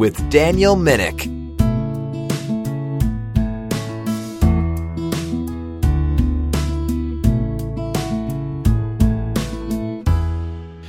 with Daniel Minnick.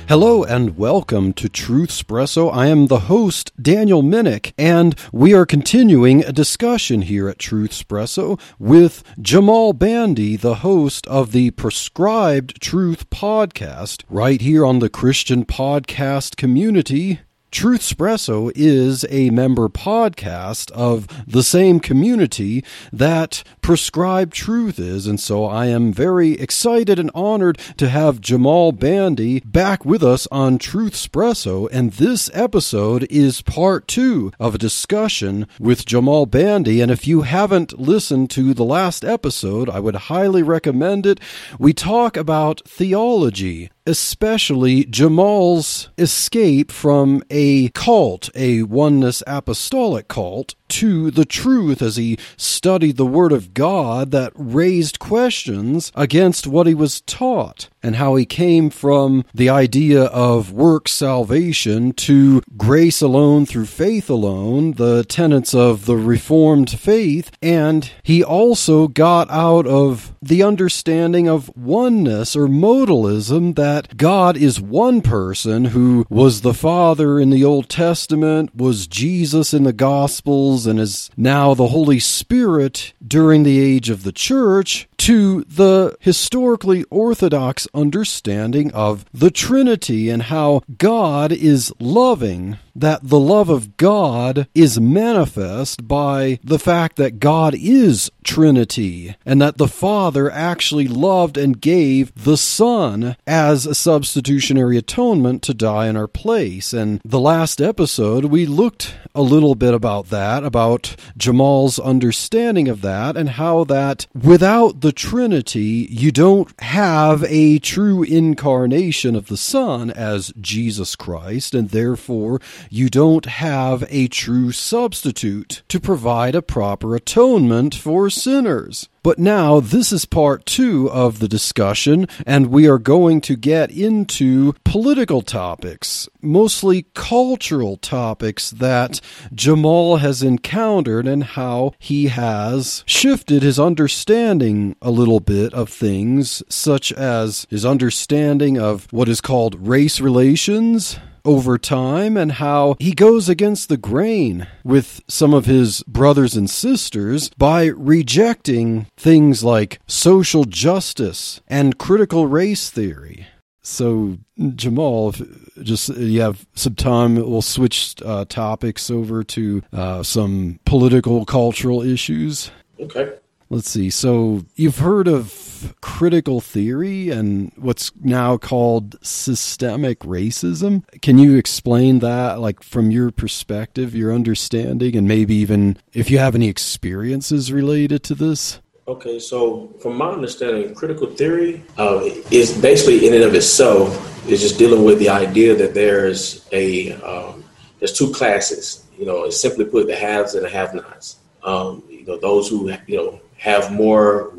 Hello and welcome to Truth Espresso. I am the host, Daniel Minnick, and we are continuing a discussion here at Truth Espresso with Jamal Bandy, the host of the Prescribed Truth podcast, right here on the Christian podcast community. Truth Espresso is a member podcast of the same community that Prescribed Truth is, and so I am very excited and honored to have Jamal Bandy back with us on Truth Espresso, and this episode is part two of a discussion with Jamal Bandy, and if you haven't listened to the last episode, I would highly recommend it. We talk about theology, especially Jamal's escape from a cult, a oneness apostolic cult, to the truth as he studied the Word of God that raised questions against what he was taught, and how he came from the idea of work salvation to grace alone through faith alone, the tenets of the Reformed faith, and he also got out of the understanding of oneness or modalism that God is one person who was the Father in the Old Testament, was Jesus in the Gospels, and is now the Holy Spirit during the age of the church to the historically orthodox understanding of the Trinity and how God is loving, that the love of God is manifest by the fact that God is Trinity, and that the Father actually loved and gave the Son as a substitutionary atonement to die in our place. And the last episode, we looked a little bit about that, about Jamal's understanding of that, and how that without the Trinity, you don't have a true incarnation of the Son as Jesus Christ, and therefore you don't have a true substitute to provide a proper atonement for sinners. But now, this is part two of the discussion, and we are going to get into political topics, mostly cultural topics that Jamal has encountered and how he has shifted his understanding a little bit of things, such as his understanding of what is called race relations over time and how he goes against the grain with some of his brothers and sisters by rejecting things like social justice and critical race theory. So, Jamal, if just you have some time, we'll switch uh, topics over to uh, some political, cultural issues. Okay. Let's see. So, you've heard of critical theory and what's now called systemic racism. Can you explain that, like from your perspective, your understanding, and maybe even if you have any experiences related to this? Okay, so from my understanding, critical theory uh, is basically in and of itself is just dealing with the idea that there's a um, there's two classes. You know, simply put, the haves and the have-nots. Um, you know, those who you know have more,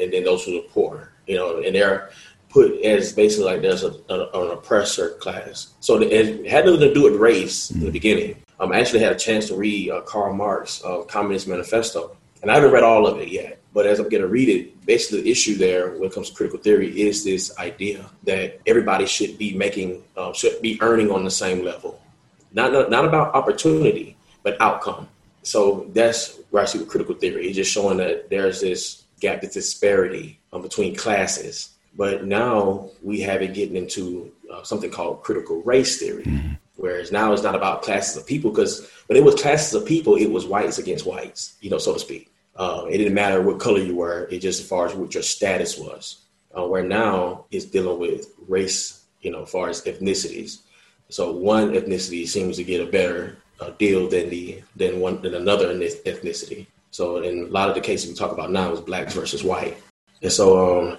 and then those who are poor. You know, and they're put as basically like there's a, a, an oppressor class. So it had nothing to do with race in the beginning. Um, I actually had a chance to read uh, Karl Marx' uh, Communist Manifesto, and I haven't read all of it yet. But as I'm going to read it, basically the issue there when it comes to critical theory is this idea that everybody should be making, uh, should be earning on the same level. Not, not, not about opportunity, but outcome. So that's where I see with critical theory. It's just showing that there's this gap, this disparity um, between classes. But now we have it getting into uh, something called critical race theory. Mm-hmm. Whereas now it's not about classes of people, because when it was classes of people, it was whites against whites, you know, so to speak. Uh, it didn't matter what color you were; it just as far as what your status was. Uh, where now it's dealing with race, you know, as far as ethnicities. So one ethnicity seems to get a better uh, deal than the than one than another ethnicity. So in a lot of the cases we talk about now is blacks versus white, and so um,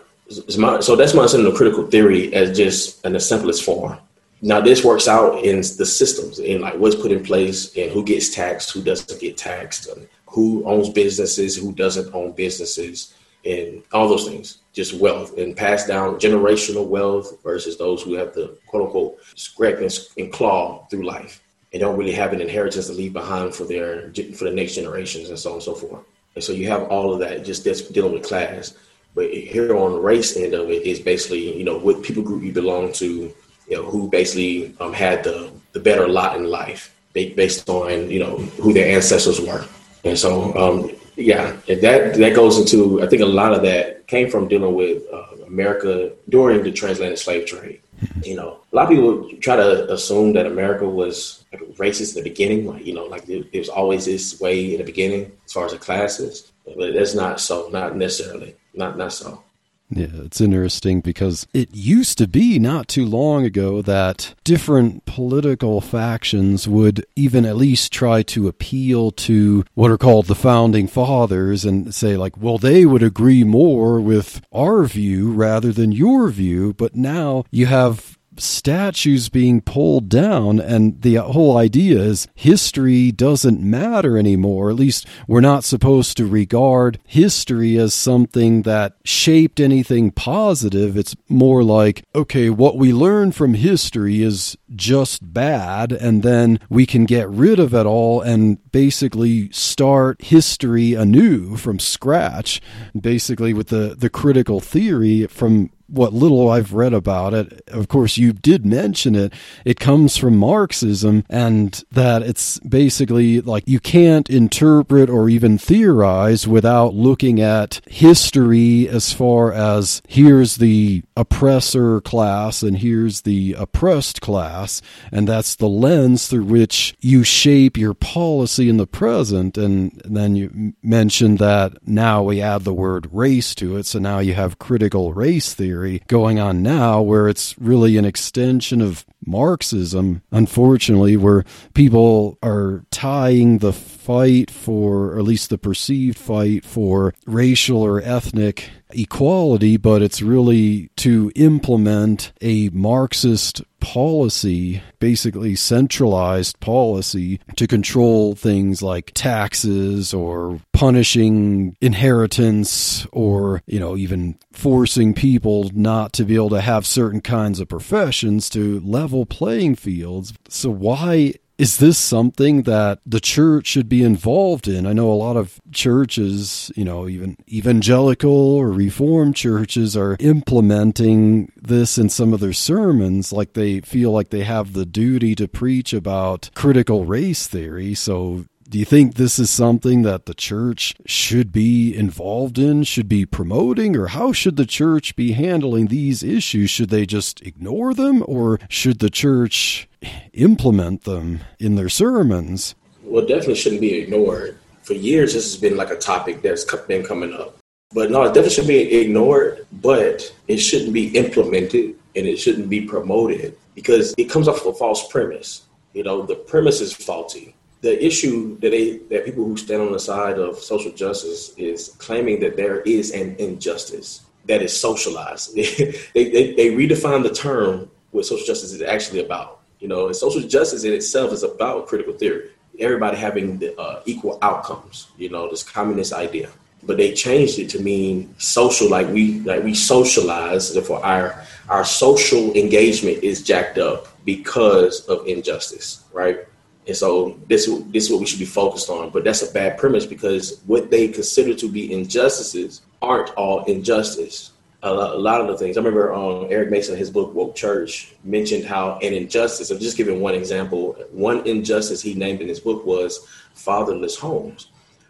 my, so that's my understanding of critical theory as just in the simplest form. Now this works out in the systems, in like what's put in place, and who gets taxed, who doesn't get taxed, who owns businesses, who doesn't own businesses, and all those things. Just wealth and passed down generational wealth versus those who have the quote unquote scrape and, and claw through life and don't really have an inheritance to leave behind for their for the next generations and so on and so forth. And so you have all of that just that's dealing with class. But here on the race end of it is basically, you know, what people group you belong to, you know, who basically um, had the, the better lot in life based on, you know, who their ancestors were. And so, um, yeah, that that goes into, I think a lot of that came from dealing with uh, America during the transatlantic slave trade. You know, a lot of people try to assume that America was racist in the beginning, like you know, like was always this way in the beginning as far as the classes. But that's not so, not necessarily, not not so. Yeah, it's interesting because it used to be not too long ago that different political factions would even at least try to appeal to what are called the founding fathers and say, like, well, they would agree more with our view rather than your view. But now you have statues being pulled down and the whole idea is history doesn't matter anymore. At least we're not supposed to regard history as something that shaped anything positive. It's more like okay what we learn from history is just bad and then we can get rid of it all and basically start history anew from scratch. Basically with the the critical theory from what little I've read about it, of course, you did mention it. It comes from Marxism, and that it's basically like you can't interpret or even theorize without looking at history as far as here's the oppressor class and here's the oppressed class, and that's the lens through which you shape your policy in the present. And then you mentioned that now we add the word race to it, so now you have critical race theory theory going on now where it's really an extension of Marxism, unfortunately, where people are tying the fight for, or at least the perceived fight for racial or ethnic equality, but it's really to implement a Marxist policy, basically centralized policy to control things like taxes or punishing inheritance or, you know, even forcing people not to be able to have certain kinds of professions to level playing fields. So why is this something that the church should be involved in? I know a lot of churches, you know, even evangelical or reformed churches are implementing this in some of their sermons. Like they feel like they have the duty to preach about critical race theory. So do you think this is something that the church should be involved in, should be promoting, or how should the church be handling these issues? Should they just ignore them, or should the church implement them in their sermons? Well, definitely shouldn't be ignored. For years, this has been like a topic that's been coming up. But no, it definitely shouldn't be ignored, but it shouldn't be implemented and it shouldn't be promoted because it comes off of a false premise. You know, the premise is faulty the issue that they that people who stand on the side of social justice is claiming that there is an injustice that is socialized. they, they, they redefine the term what social justice is actually about. You know, and social justice in itself is about critical theory. Everybody having the, uh, equal outcomes. You know, this communist idea, but they changed it to mean social, like we like we socialize. Therefore, our our social engagement is jacked up because of injustice, right? And so this this is what we should be focused on. But that's a bad premise because what they consider to be injustices aren't all injustice. A lot, a lot of the things I remember um, Eric Mason, his book Woke Church, mentioned how an injustice. I'm just giving one example. One injustice he named in his book was fatherless homes.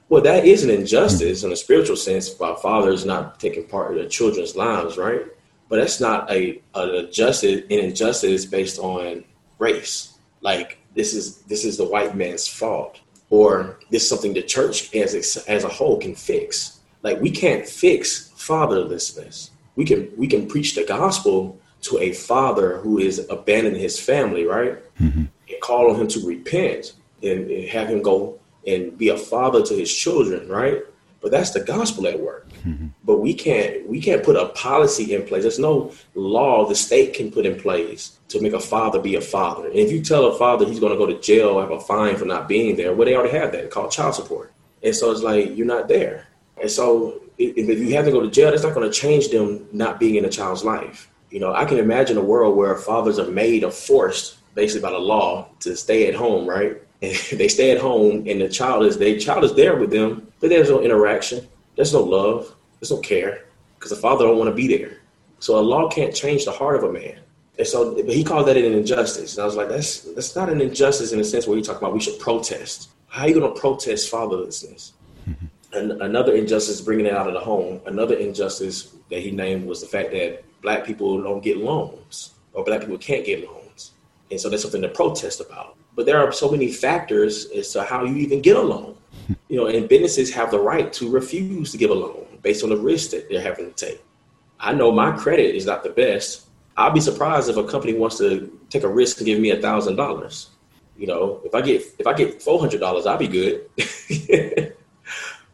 Well, that is an injustice in a spiritual sense by fathers not taking part in their children's lives, right? But that's not a an injustice. An injustice based on race. Like this is this is the white man's fault or this is something the church as a, as a whole can fix like we can't fix fatherlessness we can we can preach the gospel to a father who is abandoning his family right mm-hmm. and call on him to repent and, and have him go and be a father to his children, right? But that's the gospel at work. Mm-hmm. But we can't we can't put a policy in place. There's no law the state can put in place to make a father be a father. And if you tell a father he's going to go to jail, have a fine for not being there, well, they already have that called child support. And so it's like you're not there. And so if you have to go to jail, that's not going to change them not being in a child's life. You know, I can imagine a world where fathers are made or forced, basically by the law, to stay at home, right? And they stay at home, and the child is the child is there with them, but there's no interaction, there's no love, there's no care, because the father don't want to be there. So a law can't change the heart of a man. And so but he called that an injustice. And I was like, that's that's not an injustice in the sense where you talk about we should protest. How are you going to protest fatherlessness? Mm-hmm. And another injustice bringing it out of the home. Another injustice that he named was the fact that black people don't get loans or black people can't get loans. And so that's something to protest about. But there are so many factors as to how you even get a loan. You know, and businesses have the right to refuse to give a loan based on the risk that they're having to take. I know my credit is not the best. I'll be surprised if a company wants to take a risk and give me a thousand dollars. You know, if I get if I get four hundred dollars, I'll be good.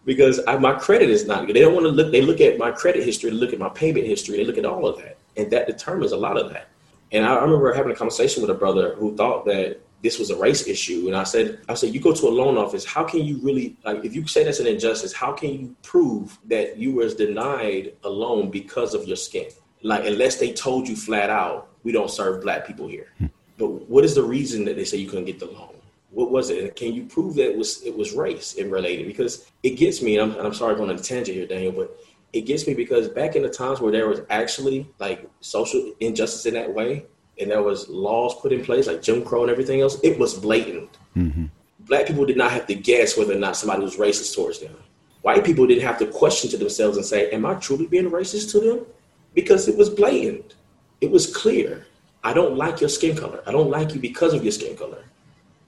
because I, my credit is not good. They don't want to look. They look at my credit history, they look at my payment history, they look at all of that, and that determines a lot of that. And I, I remember having a conversation with a brother who thought that this was a race issue, and I said, I said, you go to a loan office. How can you really like if you say that's an injustice? How can you prove that you was denied a loan because of your skin? Like unless they told you flat out, we don't serve black people here. Hmm. But what is the reason that they say you couldn't get the loan? what was it? And can you prove that it was it was race and related? Because it gets me, and I'm, and I'm sorry going on a tangent here, Daniel, but it gets me because back in the times where there was actually like social injustice in that way, and there was laws put in place like Jim Crow and everything else, it was blatant. Mm-hmm. Black people did not have to guess whether or not somebody was racist towards them. White people didn't have to question to themselves and say, "Am I truly being racist to them?" Because it was blatant. It was clear. I don't like your skin color. I don't like you because of your skin color.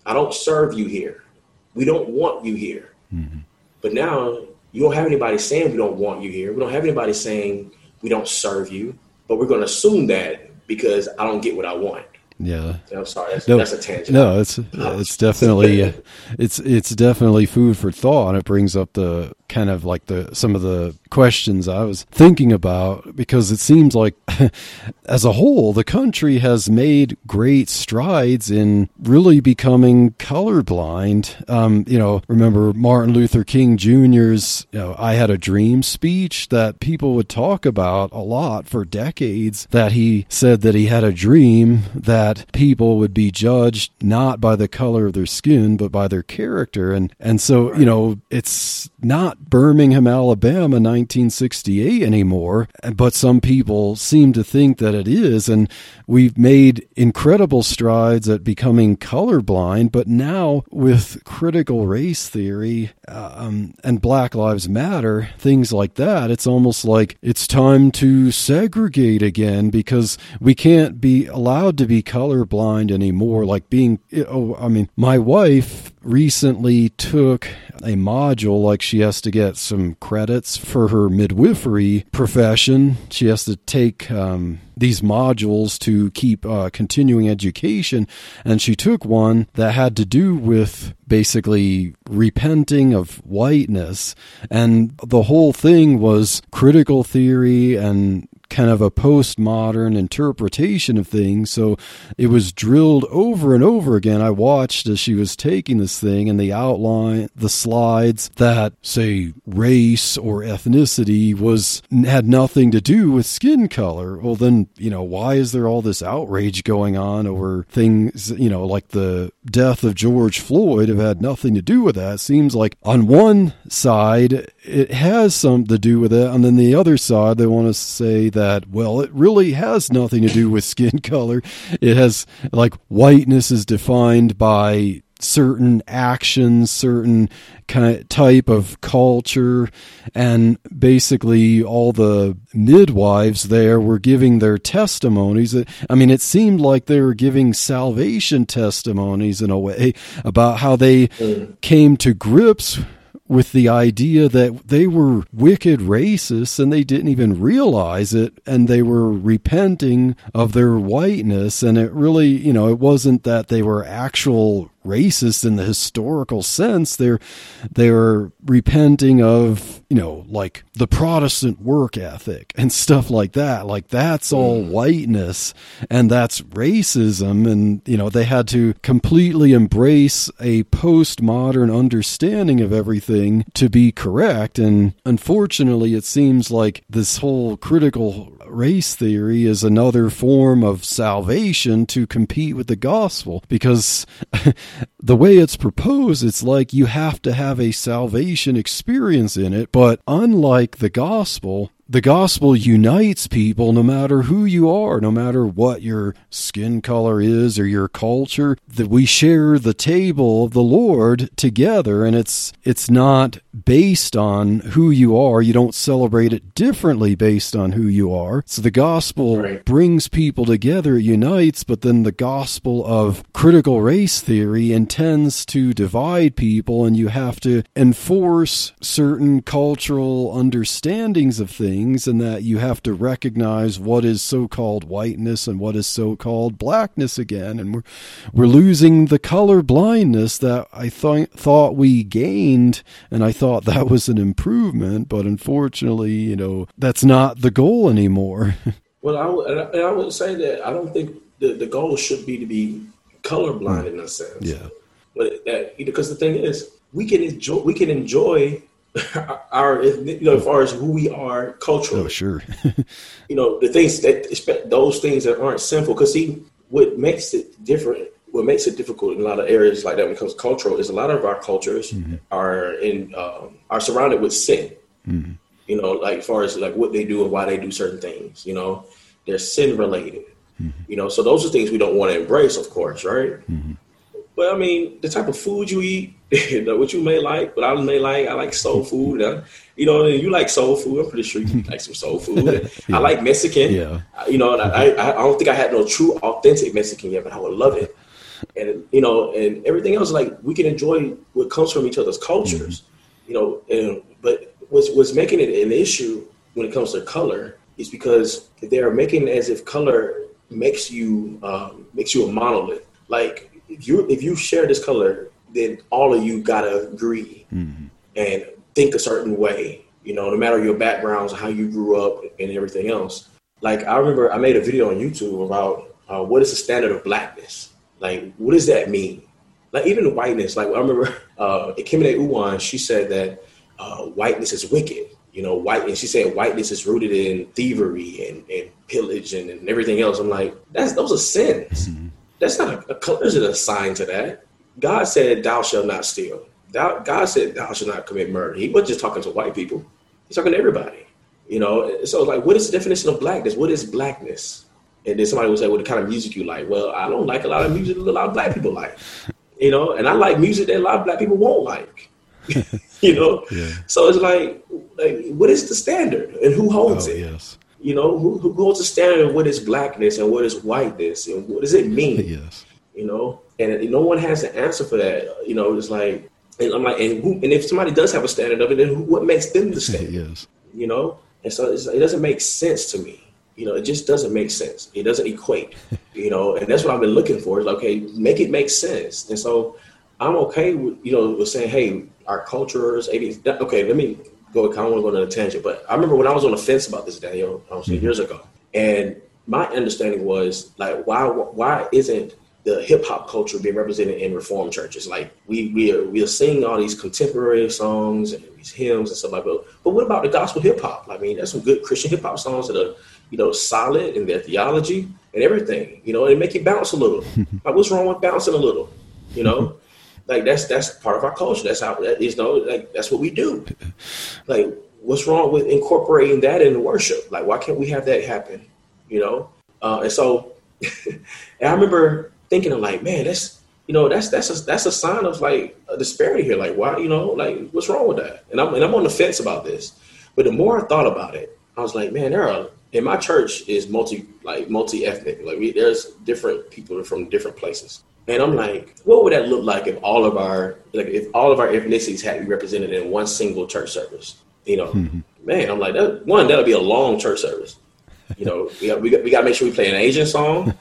I don't serve you here. We don't want you here. Mm-hmm. But now you don't have anybody saying we don't want you here. We don't have anybody saying we don't serve you. But we're going to assume that because I don't get what I want. Yeah. I'm sorry. That's, no, that's a tangent. No, it's it's definitely it's it's definitely food for thought. It brings up the kind of like the some of the questions I was thinking about because it seems like as a whole the country has made great strides in really becoming colorblind. Um, you know, remember Martin Luther King Jr.'s you know, "I Had a Dream" speech that people would talk about a lot for decades. That he said that he had a dream that people would be judged not by the color of their skin but by their character, and and so you know it's not Birmingham, Alabama 1968 anymore, but some people seem to think that it is. And we've made incredible strides at becoming colorblind, but now with critical race theory um, and Black Lives Matter, things like that, it's almost like it's time to segregate again because we can't be allowed to be colorblind anymore. Like being, oh, I mean, my wife recently took a module like she has to get some credits for her midwifery profession. She has to take um, these modules to keep uh, continuing education. And she took one that had to do with basically repenting of whiteness. And the whole thing was critical theory and kind of a postmodern interpretation of things. So it was drilled over and over again. I watched as she was taking this thing and the outline, the slides that say race or ethnicity was had nothing to do with skin color. Well, then, you know, why is there all this outrage going on over things, you know, like the death of George Floyd have had nothing to do with that? It seems like on one side, it has something to do with it. And then the other side, they want to say that, well, it really has nothing to do with skin color. It has, like, whiteness is defined by certain actions, certain kind of type of culture, and basically all the midwives there were giving their testimonies. I mean, it seemed like they were giving salvation testimonies in a way about how they mm. came to grips with the idea that they were wicked racists and they didn't even realize it and they were repenting of their whiteness. And it really you know it wasn't that they were actual racist in the historical sense. They're they're repenting of you know like the Protestant work ethic and stuff like that. Like that's all mm. whiteness and that's racism. And you know they had to completely embrace a postmodern understanding of everything to be correct. And unfortunately, it seems like this whole critical race theory is another form of salvation to compete with the gospel because the way it's proposed, it's like you have to have a salvation experience in it. But unlike the gospel, the gospel unites people no matter who you are, no matter what your skin color is or your culture, that we share the table of the Lord together and it's it's not based on who you are. You don't celebrate it differently based on who you are. So the gospel right. brings people together, unites, but then the gospel of critical race theory intends to divide people and you have to enforce certain cultural understandings of things things and that you have to recognize what is so-called whiteness and what is so-called blackness again. And we're we're losing the color blindness that I th- thought we gained and I thought that was an improvement but unfortunately you know that's not the goal anymore. Well I, w- I would say that I don't think the, the goal should be to be colorblind in a sense. Yeah. But that because the thing is we can enjoy we can enjoy our you know as far as who we are culturally. Oh, sure. you know the things that those things that aren't sinful. Because see, what makes it different, what makes it difficult in a lot of areas like that when it comes to cultural is a lot of our cultures mm-hmm. are in um, are surrounded with sin. Mm-hmm. You know, like as far as like what they do and why they do certain things. You know, they're sin related. Mm-hmm. You know, so those are things we don't want to embrace, of course, right? Mm-hmm. But I mean, the type of food you eat, what you may like, what I may like, I like soul food. Uh, you know, you like soul food. I'm pretty sure you like some soul food. yeah. I like Mexican. Yeah. You know, and I, I, I don't think I had no true authentic Mexican yet, but I would love it. And you know, and everything else, like we can enjoy what comes from each other's cultures. Mm-hmm. You know, and but what's what's making it an issue when it comes to color is because they are making it as if color makes you um, makes you a monolith. Like if you if you share this color, then all of you gotta agree mm-hmm. and think a certain way. You know, no matter your backgrounds, how you grew up, and everything else. Like I remember, I made a video on YouTube about uh, what is the standard of blackness. Like, what does that mean? Like even the whiteness. Like I remember, uh, Ekemini Uwan, she said that uh, whiteness is wicked. You know, white, and she said whiteness is rooted in thievery and, and pillage and, and everything else. I'm like, that's those are sins. Mm-hmm. That's not a, a there's a sign to that. God said, "Thou shalt not steal." Thou, God said, "Thou shalt not commit murder." He wasn't just talking to white people; he's talking to everybody. You know, so like, what is the definition of blackness? What is blackness? And then somebody would say, "Well, the kind of music you like." Well, I don't like a lot of music that a lot of black people like. You know, and I like music that a lot of black people won't like. you know, yeah. so it's like, like, what is the standard, and who holds oh, it? Yes you know, who, who holds the standard of what is blackness and what is whiteness and what does it mean? Yes. You know, and no one has an answer for that. You know, it's like, and I'm like, and, who, and if somebody does have a standard of it, then who, what makes them the standard? yes. You know, and so it doesn't make sense to me. You know, it just doesn't make sense. It doesn't equate. you know, and that's what I've been looking for. Is like, okay, make it make sense. And so I'm okay with you know with saying, hey, our cultures. Okay, let me go. I don't want to go on a tangent, but I remember when I was on the fence about this, Daniel, I was mm-hmm. years ago, and my understanding was like, why why isn't the hip hop culture being represented in reform churches? Like we we are we are singing all these contemporary songs and these hymns and stuff like that. But what about the gospel hip hop? I mean, there's some good Christian hip hop songs that are you know solid in their theology and everything. You know, and make you bounce a little. like what's wrong with bouncing a little? You know. Like that's that's part of our culture. That's how that is. No, like that's what we do. Like, what's wrong with incorporating that in worship? Like, why can't we have that happen? You know. Uh, and so, and I remember thinking, I'm like, man, that's you know, that's that's a, that's a sign of like a disparity here. Like, why, you know, like what's wrong with that? And I'm and I'm on the fence about this. But the more I thought about it, I was like, man, there are and my church is multi like multi ethnic. Like we, there's different people from different places. And I'm like, what would that look like if all of our like if all of our ethnicities had to be represented in one single church service? You know, mm-hmm. man, I'm like, that, one that'll be a long church service. You know, we got, we got we got to make sure we play an Asian song,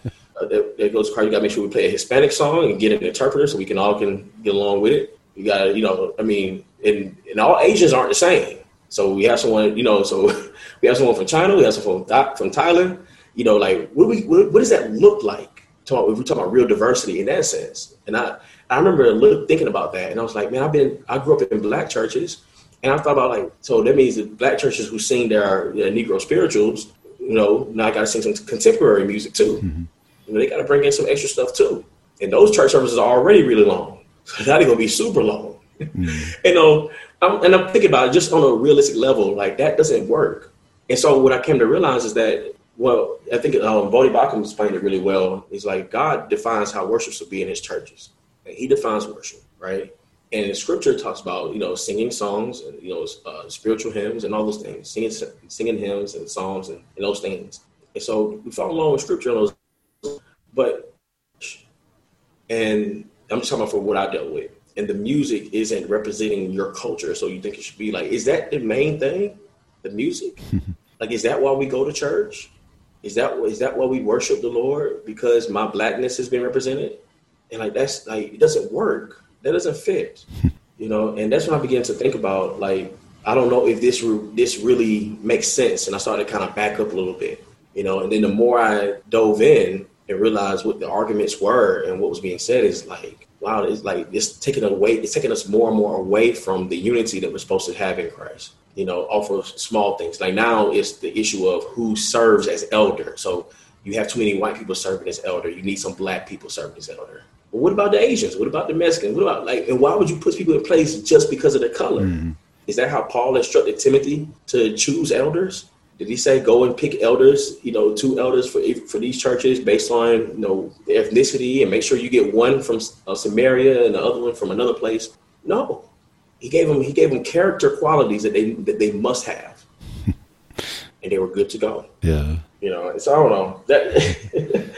that, that goes across. You got to make sure we play a Hispanic song and get an interpreter so we can all can get along with it. You got to, you know, I mean, and and all Asians aren't the same. So we have someone, you know, so we have someone from China, we have someone from, from Thailand. You know, like what, we, what, what does that look like? Talk, if we talk about real diversity in that sense, and I I remember look, thinking about that, and I was like, man, I've been I grew up in black churches, and I thought about like, so that means that black churches who sing their, their Negro spirituals, you know, now I got to sing some contemporary music too. Mm-hmm. You know, they got to bring in some extra stuff too, and those church services are already really long, so now they're gonna be super long. Mm-hmm. you know, I'm, and I'm thinking about it just on a realistic level, like that doesn't work. And so what I came to realize is that well, I think um, Voddie Baucham explained it really well. He's like, God defines how worship should be in his churches. And he defines worship, right? And the scripture talks about, you know, singing songs and, you know, uh, spiritual hymns and all those things, singing, singing hymns and songs and, and those things. And so we follow along with scripture on those. But, and I'm just talking about for what I dealt with. And the music isn't representing your culture. So you think it should be like, is that the main thing? The music? like, is that why we go to church? Is that is that why we worship the Lord? Because my blackness has been represented, and like that's like it doesn't work. That doesn't fit, you know. And that's when I began to think about like I don't know if this re- this really makes sense, and I started to kind of back up a little bit, you know. And then the more I dove in and realize what the arguments were and what was being said is like wow, it's like it's taking away, it's taking us more and more away from the unity that we're supposed to have in Christ you know, off of small things. Like now it's the issue of who serves as elder. So you have too many white people serving as elder. You need some black people serving as elder. But what about the Asians? What about the Mexicans? What about like, and why would you put people in place just because of their color? Mm-hmm. Is that how Paul instructed Timothy to choose elders? Did he say go and pick elders, you know, two elders for for these churches based on you know ethnicity and make sure you get one from uh, Samaria and the other one from another place? No, he gave them he gave them character qualities that they that they must have, and they were good to go. Yeah, you know. So I don't know that it,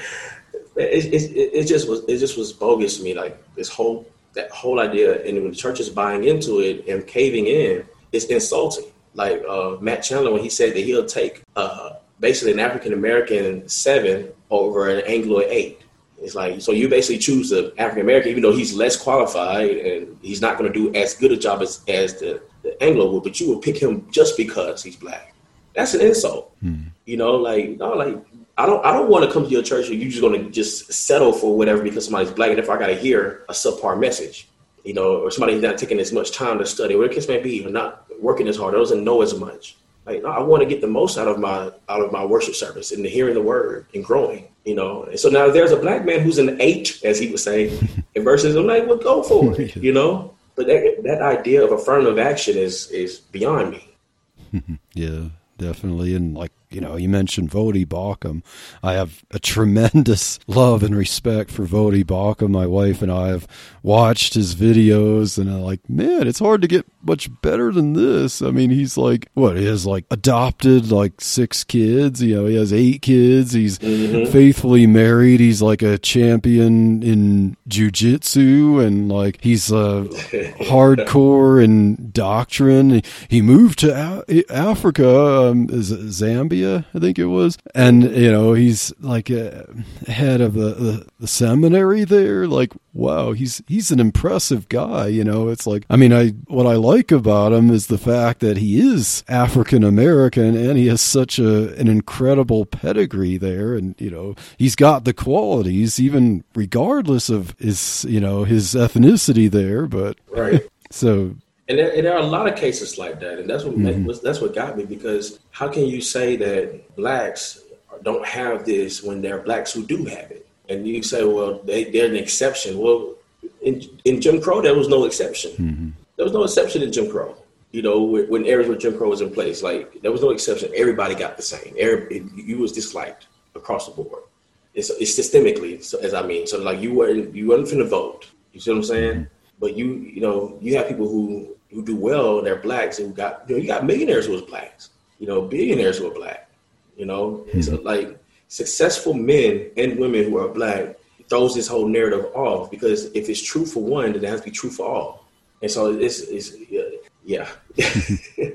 it, it, just was it just was bogus to me. Like this whole that whole idea, and when the church is buying into it and caving in, it's insulting. Like uh, Matt Chandler when he said that he'll take uh, basically an African American seven over an Anglo eight. It's like so you basically choose the African American, even though he's less qualified and he's not going to do as good a job as, as the, the Anglo would, but you will pick him just because he's black. That's an insult. Hmm. You know, like no, like I don't I don't want to come to your church and you're just going to just settle for whatever because somebody's black, and if I got to hear a subpar message, you know, or somebody's not taking as much time to study, whatever the case may be, or not working as hard, or doesn't know as much. Like no, I want to get the most out of my out of my worship service and hearing the word and growing, you know. And so now there's a black man who's an eight, as he would say, and versus I'm like, well, go for it, you know. But that that idea of affirmative action is is beyond me. yeah, definitely, and like you know, you mentioned Voddie Baucham. I have a tremendous love and respect for Voddie Baucham. My wife and I have watched his videos, and I'm like, man, it's hard to get much better than this. I mean, he's like, what? He has like adopted like six kids. You know, he has eight kids. He's mm-hmm. faithfully married. He's like a champion in jujitsu, and like he's uh, hardcore in doctrine. He moved to a- Africa, um, Zambia I think it was. And, you know, he's like a head of the, the, the, seminary there. Like, wow, he's, he's an impressive guy. You know, it's like, I mean, I, what I like about him is the fact that he is African American and he has such a, an incredible pedigree there. And, you know, he's got the qualities even regardless of his, you know, his ethnicity there. But, right. So and there, and there, are a lot of cases like that, and that's what mm-hmm. that's what got me because how can you say that blacks don't have this when there are blacks who do have it? And you say, well, they, they're an exception. Well, in, in Jim Crow, there was no exception. Mm-hmm. There was no exception in Jim Crow. You know, when areas where Jim Crow was in place, like there was no exception. Everybody got the same. Every, you was disliked across the board. It's, it's systemically, so, as I mean. So like you weren't you weren't finna vote. You see what I'm saying? Mm-hmm. But you you know you have people who who do well, they're blacks, and got you know you got millionaires who was blacks, you know, billionaires who are black, you know, mm-hmm. so like successful men and women who are black throws this whole narrative off because if it's true for one, then it has to be true for all, and so it's it's yeah.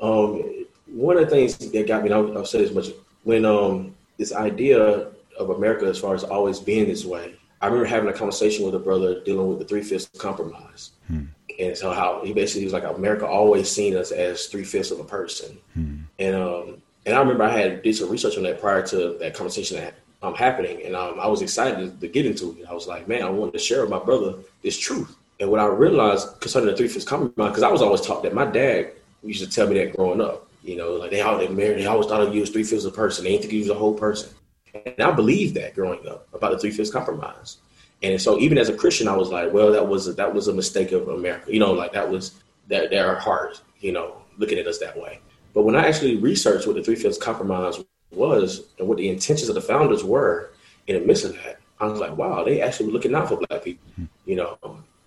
um, one of the things that got me, I'll, I'll say this much when um this idea of America as far as always being this way, I remember having a conversation with a brother dealing with the three fifths compromise. Hmm. And so how he basically was like America always seen us as three fifths of a person. Hmm. And um and I remember I had did some research on that prior to that conversation that um happening. And um I was excited to, get into it. I was like, man, I wanted to share with my brother this truth. And what I realized concerning the three fifths compromise, because I was always taught that my dad used to tell me that growing up. You know, like they all they married, they always thought of you as three fifths of a person. They didn't think you was a whole person. And I believed that growing up about the three fifths compromise. And so even as a Christian, I was like, well, that was a, that was a mistake of America. You know, like that was that their heart, you know, looking at us that way. But when I actually researched what the three fifths compromise was and what the intentions of the founders were in the midst of that, I was like, wow, they actually were looking out for black people, you know.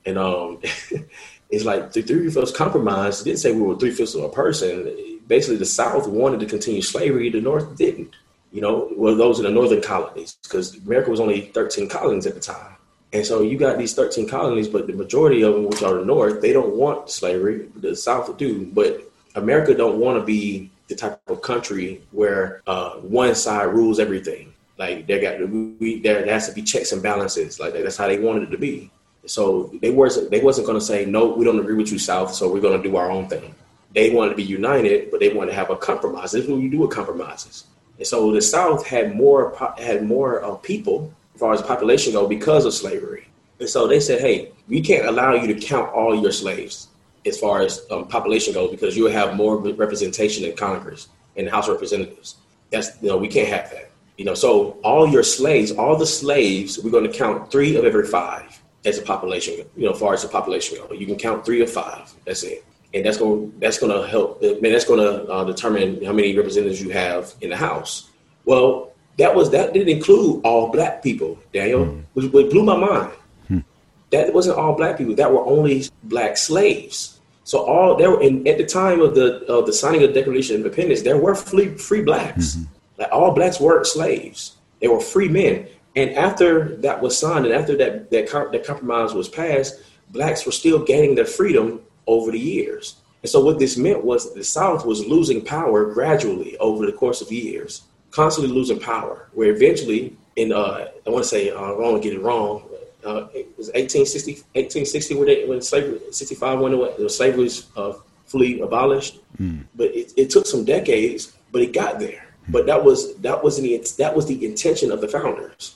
And um, it's like the three fifths compromise didn't say we were three fifths of a person. Basically, the South wanted to continue slavery, the North didn't. You know, well, those in the northern colonies, because America was only 13 colonies at the time. And so you got these 13 colonies, but the majority of them, which are the North, they don't want slavery. The South do, but America don't want to be the type of country where uh, one side rules everything. Like there got we there, there has to be checks and balances. Like that's how they wanted it to be. So they wasn't they wasn't going to say no, we don't agree with you, South. So we're going to do our own thing. They wanted to be united, but they wanted to have a compromise. This is what you do with compromises. And so the South had more had more uh, people as far as population go because of slavery. And so they said, hey, we can't allow you to count all your slaves as far as um, population goes because you will have more representation in Congress and the House of Representatives. That's you know we can't have that. You know, so all your slaves, all the slaves, we're going to count three of every five as a population. You know, far as the population goes, you can count three of five. That's it, and that's going that's going to help. I mean, that's going to uh, determine how many representatives you have in the House. Well, that was that didn't include all black people, Daniel, mm. which, which, blew my mind. Mm. That wasn't all black people. That were only black slaves. So all there were, and at the time of the of the signing of the Declaration of Independence, there were free free blacks. Mm-hmm. Like all blacks weren't slaves; they were free men. And after that was signed, and after that that, that compromise was passed, blacks were still gaining their freedom over the years. And so what this meant was the South was losing power gradually over the course of years constantly losing power. Where eventually, in uh, I want to say uh, I don't want to get it wrong. Uh, it was 1860, 1860 when, they, when slavery, 65 when the slavery was uh, fully abolished. Mm. But it, it, took some decades, but it got there. Mm. But that was that was the that was the intention of the founders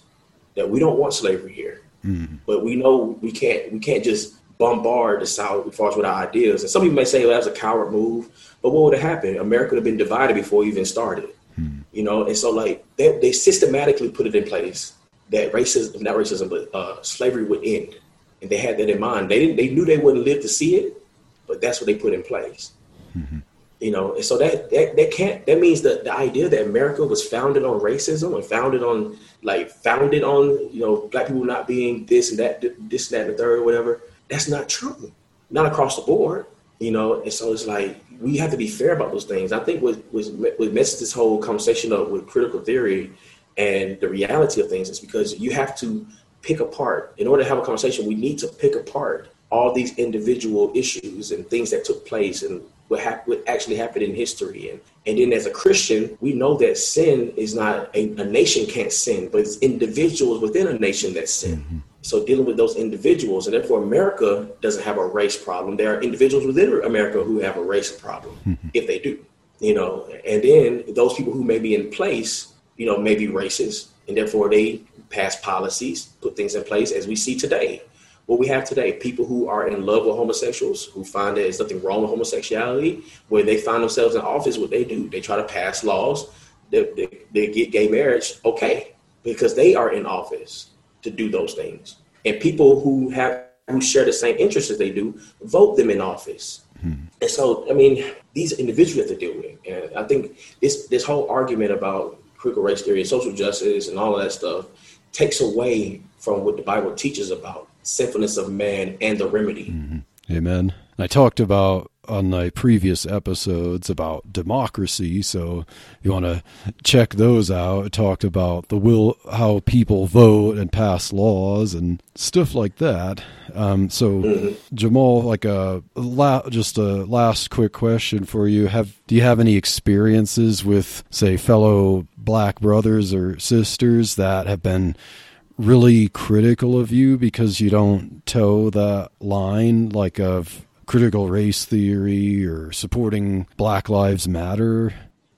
that we don't want slavery here. Mm. But we know we can't we can't just bombard the South as far as with our ideas. And some people may say well, that was a coward move. But what would have happened? America would have been divided before it even started. You know, and so like they, they systematically put it in place that racism, not racism, but uh, slavery would end, and they had that in mind. They didn't, they knew they wouldn't live to see it, but that's what they put in place. Mm-hmm. You know, and so that, that that can't that means that the idea that America was founded on racism and founded on like founded on you know black people not being this and that this and that and the third or whatever. That's not true. Not across the board you know and so it's like we have to be fair about those things. I think what what messes this whole conversation up with critical theory and the reality of things is because you have to pick apart. In order to have a conversation we need to pick apart all these individual issues and things that took place and what, what actually happened in history. And and then as a christian we know that sin is not a, a nation can't sin but it's individuals within a nation that sin. Mm-hmm so dealing with those individuals, and therefore America doesn't have a race problem. There are individuals within America who have a race problem, mm-hmm. if they do, you know. And then those people who may be in place, you know, may be racist, and therefore they pass policies, put things in place, as we see today. What we have today, people who are in love with homosexuals, who find that there's nothing wrong with homosexuality, when they find themselves in office, what they do, they try to pass laws that they, they get gay marriage okay because they are in office to do those things. And people who have who share the same interests as they do vote them in office. Hmm. And so, I mean, these individuals have to deal with. And I think this this whole argument about critical race theory and social justice and all of that stuff takes away from what the Bible teaches about sinfulness of man and the remedy. Mm-hmm. Amen. I talked about on my previous episodes about democracy. So you want to check those out. I talked about the will, how people vote and pass laws and stuff like that. Um, so mm-hmm. Jamal, like a la- just a last quick question for you: Have do you have any experiences with, say, fellow black brothers or sisters that have been really critical of you because you don't toe that line, like of critical race theory or supporting Black Lives Matter?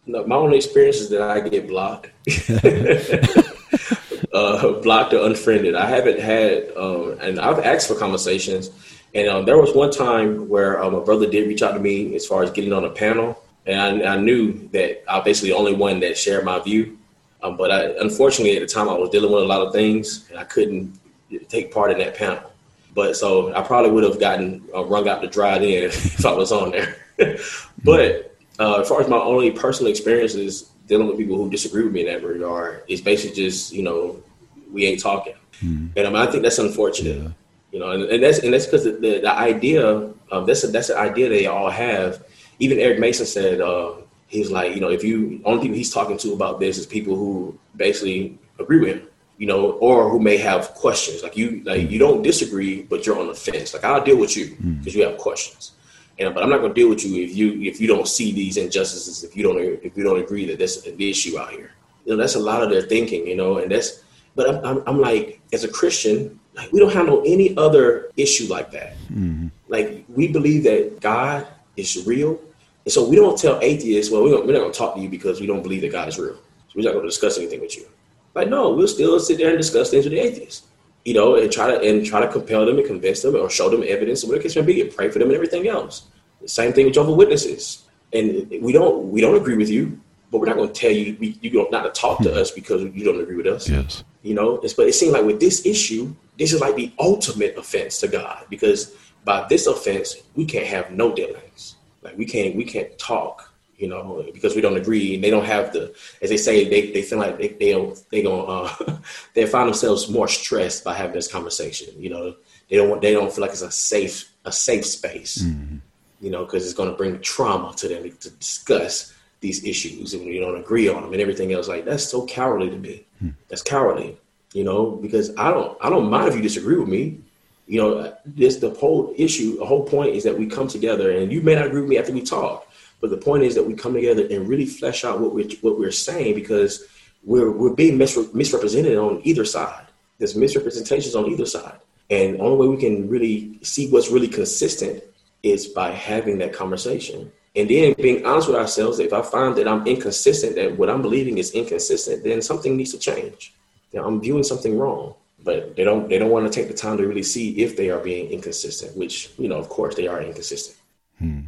No, my only experience is that I get blocked, uh, blocked or unfriended. I haven't had, um, and I've asked for conversations. And um, there was one time where um, uh, my brother did reach out to me as far as getting on a panel, and I, I knew that I was basically the only one that shared my view. Um, but I, unfortunately, at the time, I was dealing with a lot of things, and I couldn't take part in that panel. But so I probably would have gotten uh, wrung out to dry then if I was on there. but uh, as far as my only personal experiences dealing with people who disagree with me in that regard, is basically just you know we ain't talking, mm. and I, mean, I think that's unfortunate. Yeah. You know, and, and, that's and that's because the, the, the, idea of that's a, that's an idea they all have. Even Eric Mason said uh, he's like you know if you only people he's talking to about this is people who basically agree with him you know, or who may have questions. Like you, like you don't disagree, but you're on the fence. Like I'll deal with you because hmm. mm. you have questions, and but I'm not going to deal with you if you if you don't see these injustices. If you don't if you don't agree that there's an issue out here, you know, that's a lot of their thinking. You know, and that's. But I'm, I'm, I'm like, as a Christian, like we don't handle any other issue like that. Mm. Like we believe that God is real, and so we don't tell atheists, well, we're, we're not going to talk to you because we don't believe that God is real. So we're not going to discuss anything with you. Like, no, we'll still sit there and discuss things with the atheists, you know, and try to and try to compel them and convince them or show them evidence of what the case may be, and pray for them and everything else. The same thing with Jehovah Witnesses. And we don't we don't agree with you, but we're not going to tell you we, you don't not to talk to hmm. us because you don't agree with us. Yes, you know. but it seems like with this issue, this is like the ultimate offense to God because by this offense we can't have no dealings. Like we can't we can't talk you know, because we don't agree. And they don't have the, as they say, they, they feel like they they they gonna uh, they find themselves more stressed by having this conversation. You know, they don't want they don't feel like it's a safe a safe space. Mm-hmm. You know, because it's going to bring trauma to them to discuss these issues and you don't agree on them and everything else. Like that's so cowardly to me. Mm-hmm. That's cowardly. You know, because I don't I don't mind if you disagree with me. You know, this the whole issue. The whole point is that we come together, and you may not agree with me after we talk but the point is that we come together and really flesh out what we're what we're saying because we're we're being misre- misrepresented on either side. There's misrepresentations on either side, and the only way we can really see what's really consistent is by having that conversation. And then being honest with ourselves, if I find that I'm inconsistent, that what I'm believing is inconsistent, then something needs to change. I'm viewing something wrong. But they don't they don't want to take the time to really see if they are being inconsistent, which, you know, of course they are inconsistent. Hmm.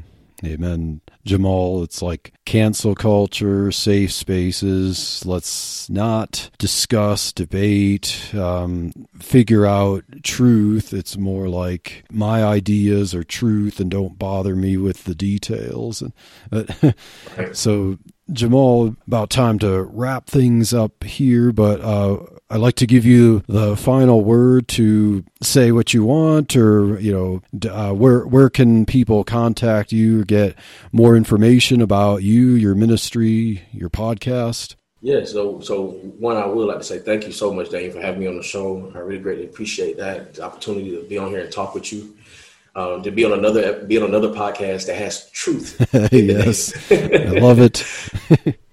Amen. Jamal, it's like cancel culture, safe spaces. Let's not discuss, debate, um, figure out truth. It's more like my ideas are truth and don't bother me with the details. And, so, Jamal, about time to wrap things up here, but uh, I'd like to give you the final word to say what you want, or you know, uh, where where can people contact you, or get more information about you, your ministry, your podcast. Yeah, so so one, I would like to say thank you so much, Dane, for having me on the show. I really greatly appreciate that the opportunity to be on here and talk with you. Um, to be on another be on another podcast that has truth. yes, I love it.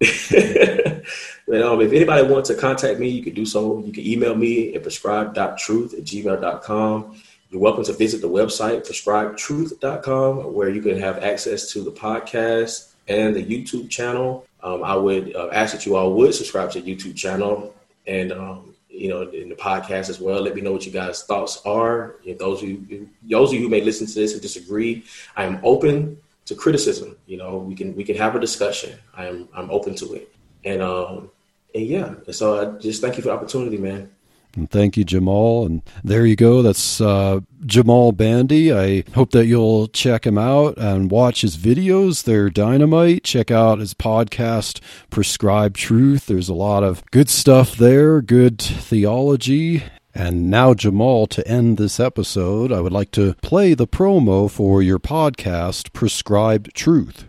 But um, if anybody wants to contact me, you can do so. You can email me at prescribe.truth at gmail.com. You're welcome to visit the website, prescribetruth.com, where you can have access to the podcast and the YouTube channel. Um, I would uh, ask that you all would subscribe to the YouTube channel and, um, you know, in the podcast as well. Let me know what you guys' thoughts are. Those you, those of you who may listen to this and disagree, I am open to criticism. You know, we can we can have a discussion. I am I'm open to it. And um, and yeah, so I just thank you for the opportunity, man. And thank you, Jamal. And there you go. That's uh, Jamal Bandy. I hope that you'll check him out and watch his videos. They're dynamite. Check out his podcast, Prescribed Truth. There's a lot of good stuff there, good theology. And now, Jamal, to end this episode, I would like to play the promo for your podcast, Prescribed Truth.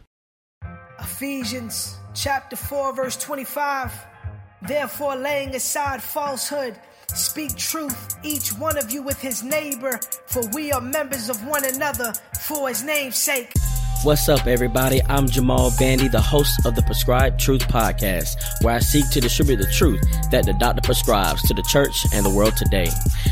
Ephesians chapter 4, verse 25. Therefore, laying aside falsehood, speak truth, each one of you with his neighbor, for we are members of one another for his name's sake. What's up, everybody? I'm Jamal Bandy, the host of the Prescribed Truth Podcast, where I seek to distribute the truth that the doctor prescribes to the church and the world today.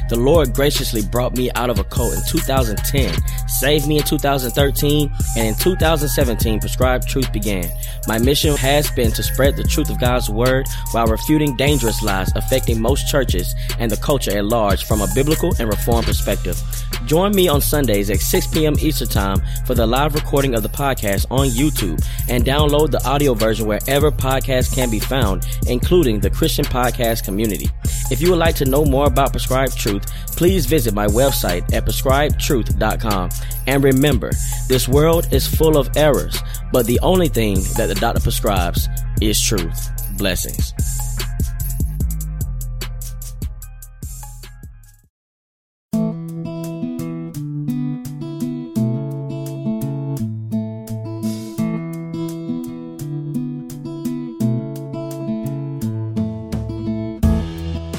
The Lord graciously brought me out of a cult in 2010, saved me in 2013, and in 2017, Prescribed Truth began. My mission has been to spread the truth of God's Word while refuting dangerous lies affecting most churches and the culture at large from a biblical and reform perspective. Join me on Sundays at 6 p.m. Eastern Time for the live recording of the podcast on YouTube and download the audio version wherever podcasts can be found, including the Christian podcast community. If you would like to know more about Prescribed Truth, please visit my website at prescribedtruth.com. And remember, this world is full of errors, but the only thing that the doctor prescribes is truth. Blessings.